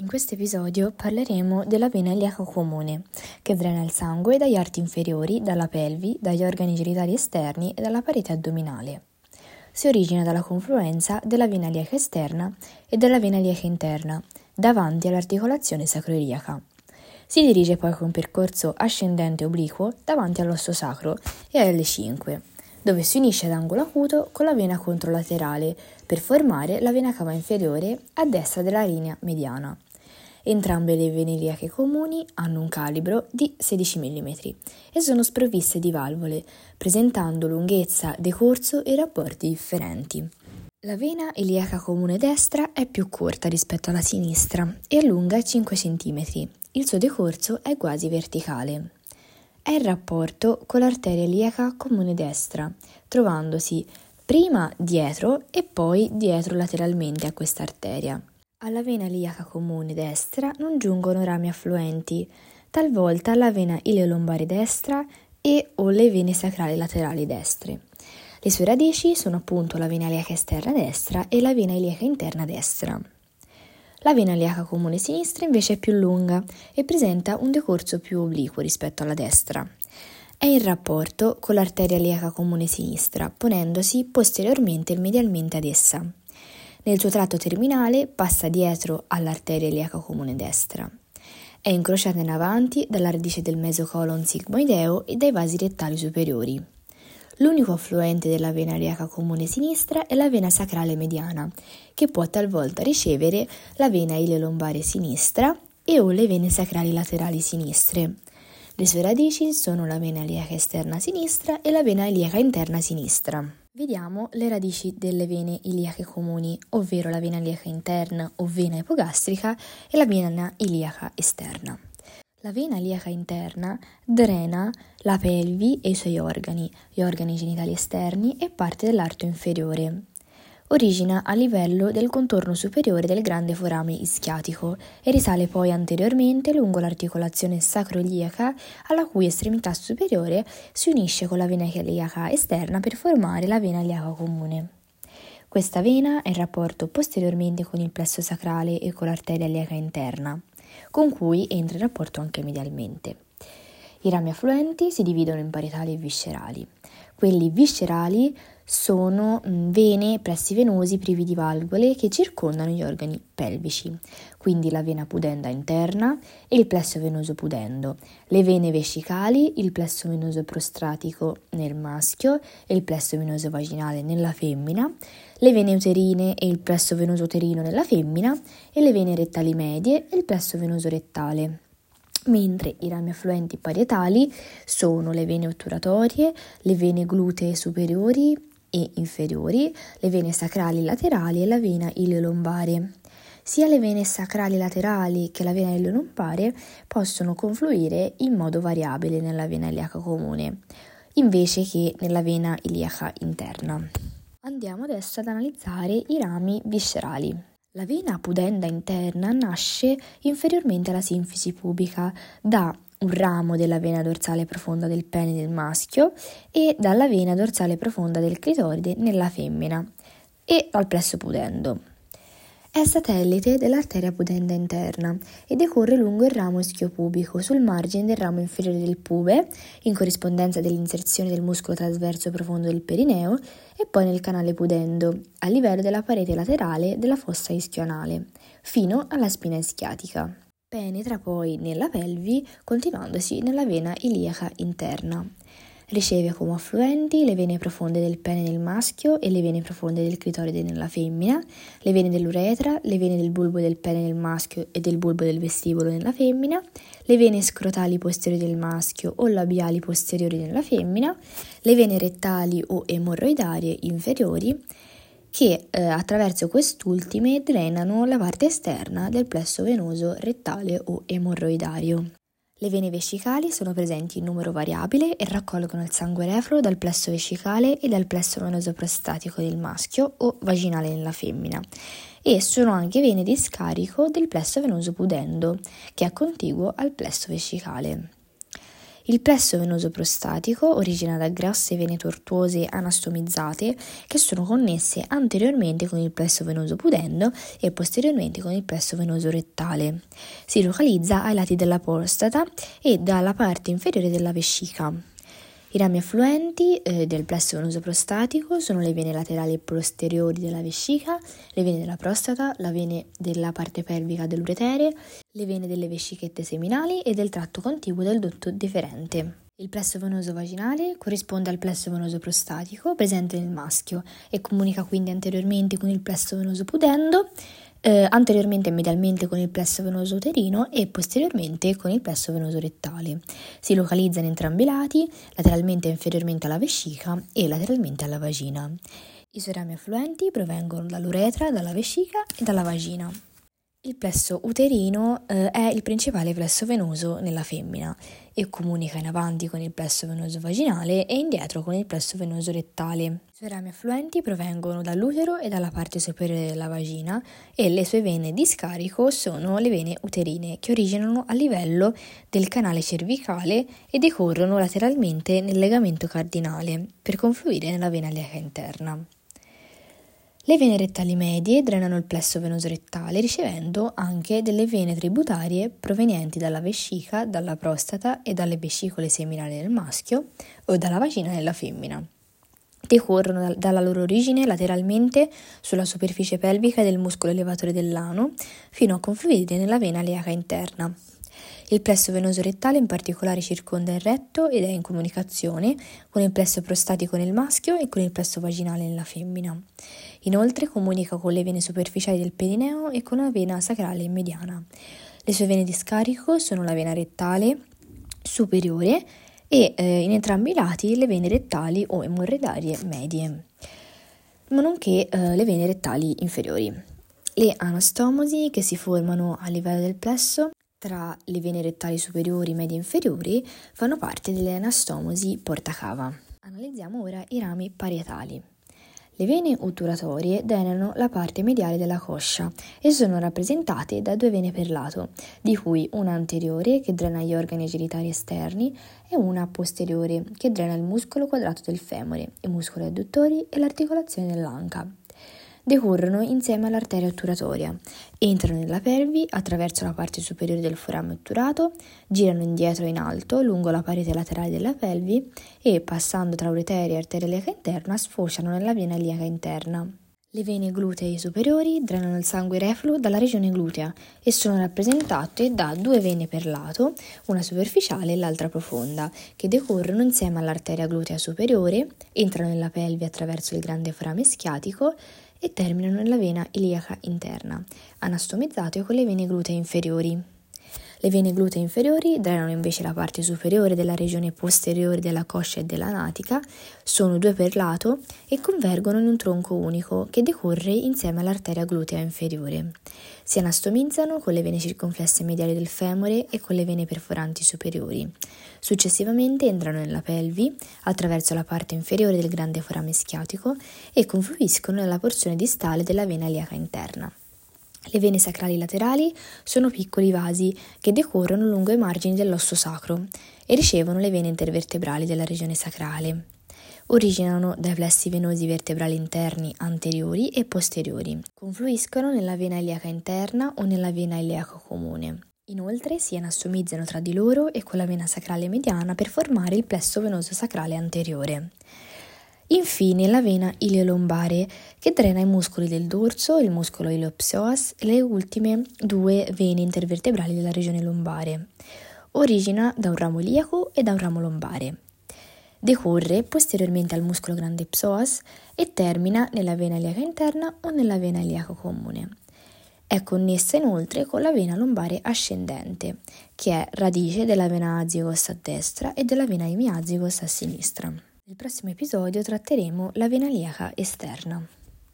In questo episodio parleremo della vena iliaca comune, che drena il sangue dagli arti inferiori, dalla pelvi, dagli organi genitali esterni e dalla parete addominale. Si origina dalla confluenza della vena iliaca esterna e della vena iliaca interna, davanti all'articolazione sacroiliaca. Si dirige poi con percorso ascendente obliquo davanti all'osso sacro e alle 5 dove si unisce ad angolo acuto con la vena controlaterale per formare la vena cava inferiore a destra della linea mediana. Entrambe le vene iliache comuni hanno un calibro di 16 mm e sono sprovviste di valvole, presentando lunghezza, decorso e rapporti differenti. La vena iliaca comune destra è più corta rispetto alla sinistra e lunga 5 cm. Il suo decorso è quasi verticale. È in rapporto con l'arteria iliaca comune destra, trovandosi prima dietro e poi dietro lateralmente a questa arteria. Alla vena iliaca comune destra non giungono rami affluenti, talvolta alla vena ileolombare destra e o le vene sacrali laterali destre. Le sue radici sono appunto la vena iliaca esterna destra e la vena iliaca interna destra. La vena iliaca comune sinistra invece è più lunga e presenta un decorso più obliquo rispetto alla destra. È in rapporto con l'arteria iliaca comune sinistra, ponendosi posteriormente e medialmente ad essa. Nel suo tratto terminale passa dietro all'arteria iliaca comune destra. È incrociata in avanti dalla radice del mesocolon sigmoideo e dai vasi rettali superiori. L'unico affluente della vena iliaca comune sinistra è la vena sacrale mediana, che può talvolta ricevere la vena ileolombare sinistra e o le vene sacrali laterali sinistre. Le sue radici sono la vena iliaca esterna sinistra e la vena iliaca interna sinistra. Vediamo le radici delle vene iliache comuni, ovvero la vena iliaca interna o vena ipogastrica e la vena iliaca esterna. La vena iliaca interna drena la pelvi e i suoi organi, gli organi genitali esterni e parte dell'arto inferiore origina a livello del contorno superiore del grande forame ischiatico e risale poi anteriormente lungo l'articolazione sacroiliaca alla cui estremità superiore si unisce con la vena iliaca esterna per formare la vena iliaca comune. Questa vena è in rapporto posteriormente con il plesso sacrale e con l'arteria iliaca interna, con cui entra in rapporto anche medialmente. I rami affluenti si dividono in parietali e viscerali. Quelli viscerali sono mm, vene pressi venosi privi di valvole che circondano gli organi pelvici, quindi la vena pudenda interna e il plesso venoso pudendo, le vene vescicali, il plesso venoso prostratico nel maschio e il plesso venoso vaginale nella femmina, le vene uterine e il plesso venoso uterino nella femmina e le vene rettali medie e il plesso venoso rettale. Mentre i rami affluenti parietali sono le vene otturatorie, le vene glutee superiori e inferiori, le vene sacrali laterali e la vena ileolombare. Sia le vene sacrali laterali che la vena ileolombare possono confluire in modo variabile nella vena iliaca comune, invece che nella vena iliaca interna. Andiamo adesso ad analizzare i rami viscerali. La vena pudenda interna nasce inferiormente alla sinfisi pubica da un ramo della vena dorsale profonda del pene del maschio e dalla vena dorsale profonda del clitoride nella femmina e dal plesso pudendo. È satellite dell'arteria pudenda interna e decorre lungo il ramo ischiopubico sul margine del ramo inferiore del pube, in corrispondenza dell'inserzione del muscolo trasverso profondo del perineo, e poi nel canale pudendo, a livello della parete laterale della fossa ischioanale, fino alla spina ischiatica. Penetra poi nella pelvi, continuandosi nella vena iliaca interna. Riceve come affluenti le vene profonde del pene nel maschio e le vene profonde del clitoride nella femmina, le vene dell'uretra, le vene del bulbo del pene nel maschio e del bulbo del vestibolo nella femmina, le vene scrotali posteriori del maschio o labiali posteriori nella femmina, le vene rettali o emorroidarie inferiori che eh, attraverso quest'ultime drenano la parte esterna del plesso venoso rettale o emorroidario. Le vene vescicali sono presenti in numero variabile e raccolgono il sangue refluo dal plesso vescicale e dal plesso venoso prostatico del maschio o vaginale nella femmina e sono anche vene di scarico del plesso venoso pudendo, che è contiguo al plesso vescicale. Il plesso venoso prostatico origina da grosse vene tortuose anastomizzate che sono connesse anteriormente con il plesso venoso pudendo e posteriormente con il plesso venoso rettale. Si localizza ai lati della prostata e dalla parte inferiore della vescica. I rami affluenti eh, del plesso venoso prostatico sono le vene laterali e posteriori della vescica, le vene della prostata, le vene della parte pelvica dell'uretere, le vene delle vescichette seminali e del tratto contiguo del dotto deferente. Il plesso venoso vaginale corrisponde al plesso venoso prostatico presente nel maschio e comunica quindi anteriormente con il plesso venoso pudendo eh, anteriormente e medialmente con il plesso venoso uterino e posteriormente con il plesso venoso rettale. Si localizza in entrambi i lati, lateralmente e inferiormente alla vescica e lateralmente alla vagina. I suoi rami affluenti provengono dall'uretra, dalla vescica e dalla vagina. Il plesso uterino eh, è il principale plesso venoso nella femmina e comunica in avanti con il plesso venoso vaginale e indietro con il plesso venoso rettale. I suoi rami affluenti provengono dall'utero e dalla parte superiore della vagina e le sue vene di scarico sono le vene uterine che originano a livello del canale cervicale e decorrono lateralmente nel legamento cardinale per confluire nella vena ilioica interna. Le vene rettali medie drenano il plesso venoso rettale ricevendo anche delle vene tributarie provenienti dalla vescica, dalla prostata e dalle vescicole seminali del maschio o dalla vagina della femmina. Decorrono dalla loro origine lateralmente sulla superficie pelvica del muscolo elevatore dell'ano fino a confluire nella vena leaca interna. Il plesso venoso rettale in particolare circonda il retto ed è in comunicazione con il plesso prostatico nel maschio e con il plesso vaginale nella femmina. Inoltre comunica con le vene superficiali del pedineo e con la vena sacrale mediana. Le sue vene di scarico sono la vena rettale superiore e eh, in entrambi i lati le vene rettali o emorroidarie medie, ma nonché eh, le vene rettali inferiori. Le anastomosi che si formano a livello del plesso tra le vene rettali superiori, medie e inferiori fanno parte delle anastomosi portacava. Analizziamo ora i rami parietali. Le vene otturatorie drenano la parte mediale della coscia e sono rappresentate da due vene per lato, di cui una anteriore che drena gli organi genitali esterni e una posteriore che drena il muscolo quadrato del femore, i muscoli adduttori e l'articolazione dell'anca decorrono insieme all'arteria otturatoria, entrano nella pelvi attraverso la parte superiore del forame otturato, girano indietro in alto lungo la parete laterale della pelvi e, passando tra ureteria e arteria iliaca interna, sfociano nella vena iliaca interna. Le vene glutei superiori drenano il sangue refluo dalla regione glutea e sono rappresentate da due vene per lato, una superficiale e l'altra profonda, che decorrono insieme all'arteria glutea superiore, entrano nella pelvi attraverso il grande forame schiatico e terminano nella vena iliaca interna, anastomizzate con le vene glutee inferiori. Le vene glutee inferiori drenano invece la parte superiore della regione posteriore della coscia e della natica, sono due per lato e convergono in un tronco unico che decorre insieme all'arteria glutea inferiore. Si anastomizzano con le vene circonflesse mediali del femore e con le vene perforanti superiori. Successivamente entrano nella pelvi attraverso la parte inferiore del grande forame schiatico e confluiscono nella porzione distale della vena iliaca interna. Le vene sacrali laterali sono piccoli vasi che decorrono lungo i margini dell'osso sacro e ricevono le vene intervertebrali della regione sacrale. Originano dai plessi venosi vertebrali interni anteriori e posteriori. Confluiscono nella vena iliaca interna o nella vena iliaca comune. Inoltre si anastomizzano tra di loro e con la vena sacrale mediana per formare il plesso venoso sacrale anteriore. Infine la vena ileolombare che drena i muscoli del dorso, il muscolo iliopsoas e le ultime due vene intervertebrali della regione lombare. Origina da un ramo iliaco e da un ramo lombare. Decorre posteriormente al muscolo grande psoas e termina nella vena iliaca interna o nella vena iliaca comune. È connessa inoltre con la vena lombare ascendente, che è radice della vena azigos a destra e della vena imiazigos a sinistra. Nel prossimo episodio tratteremo la vena iliaca esterna.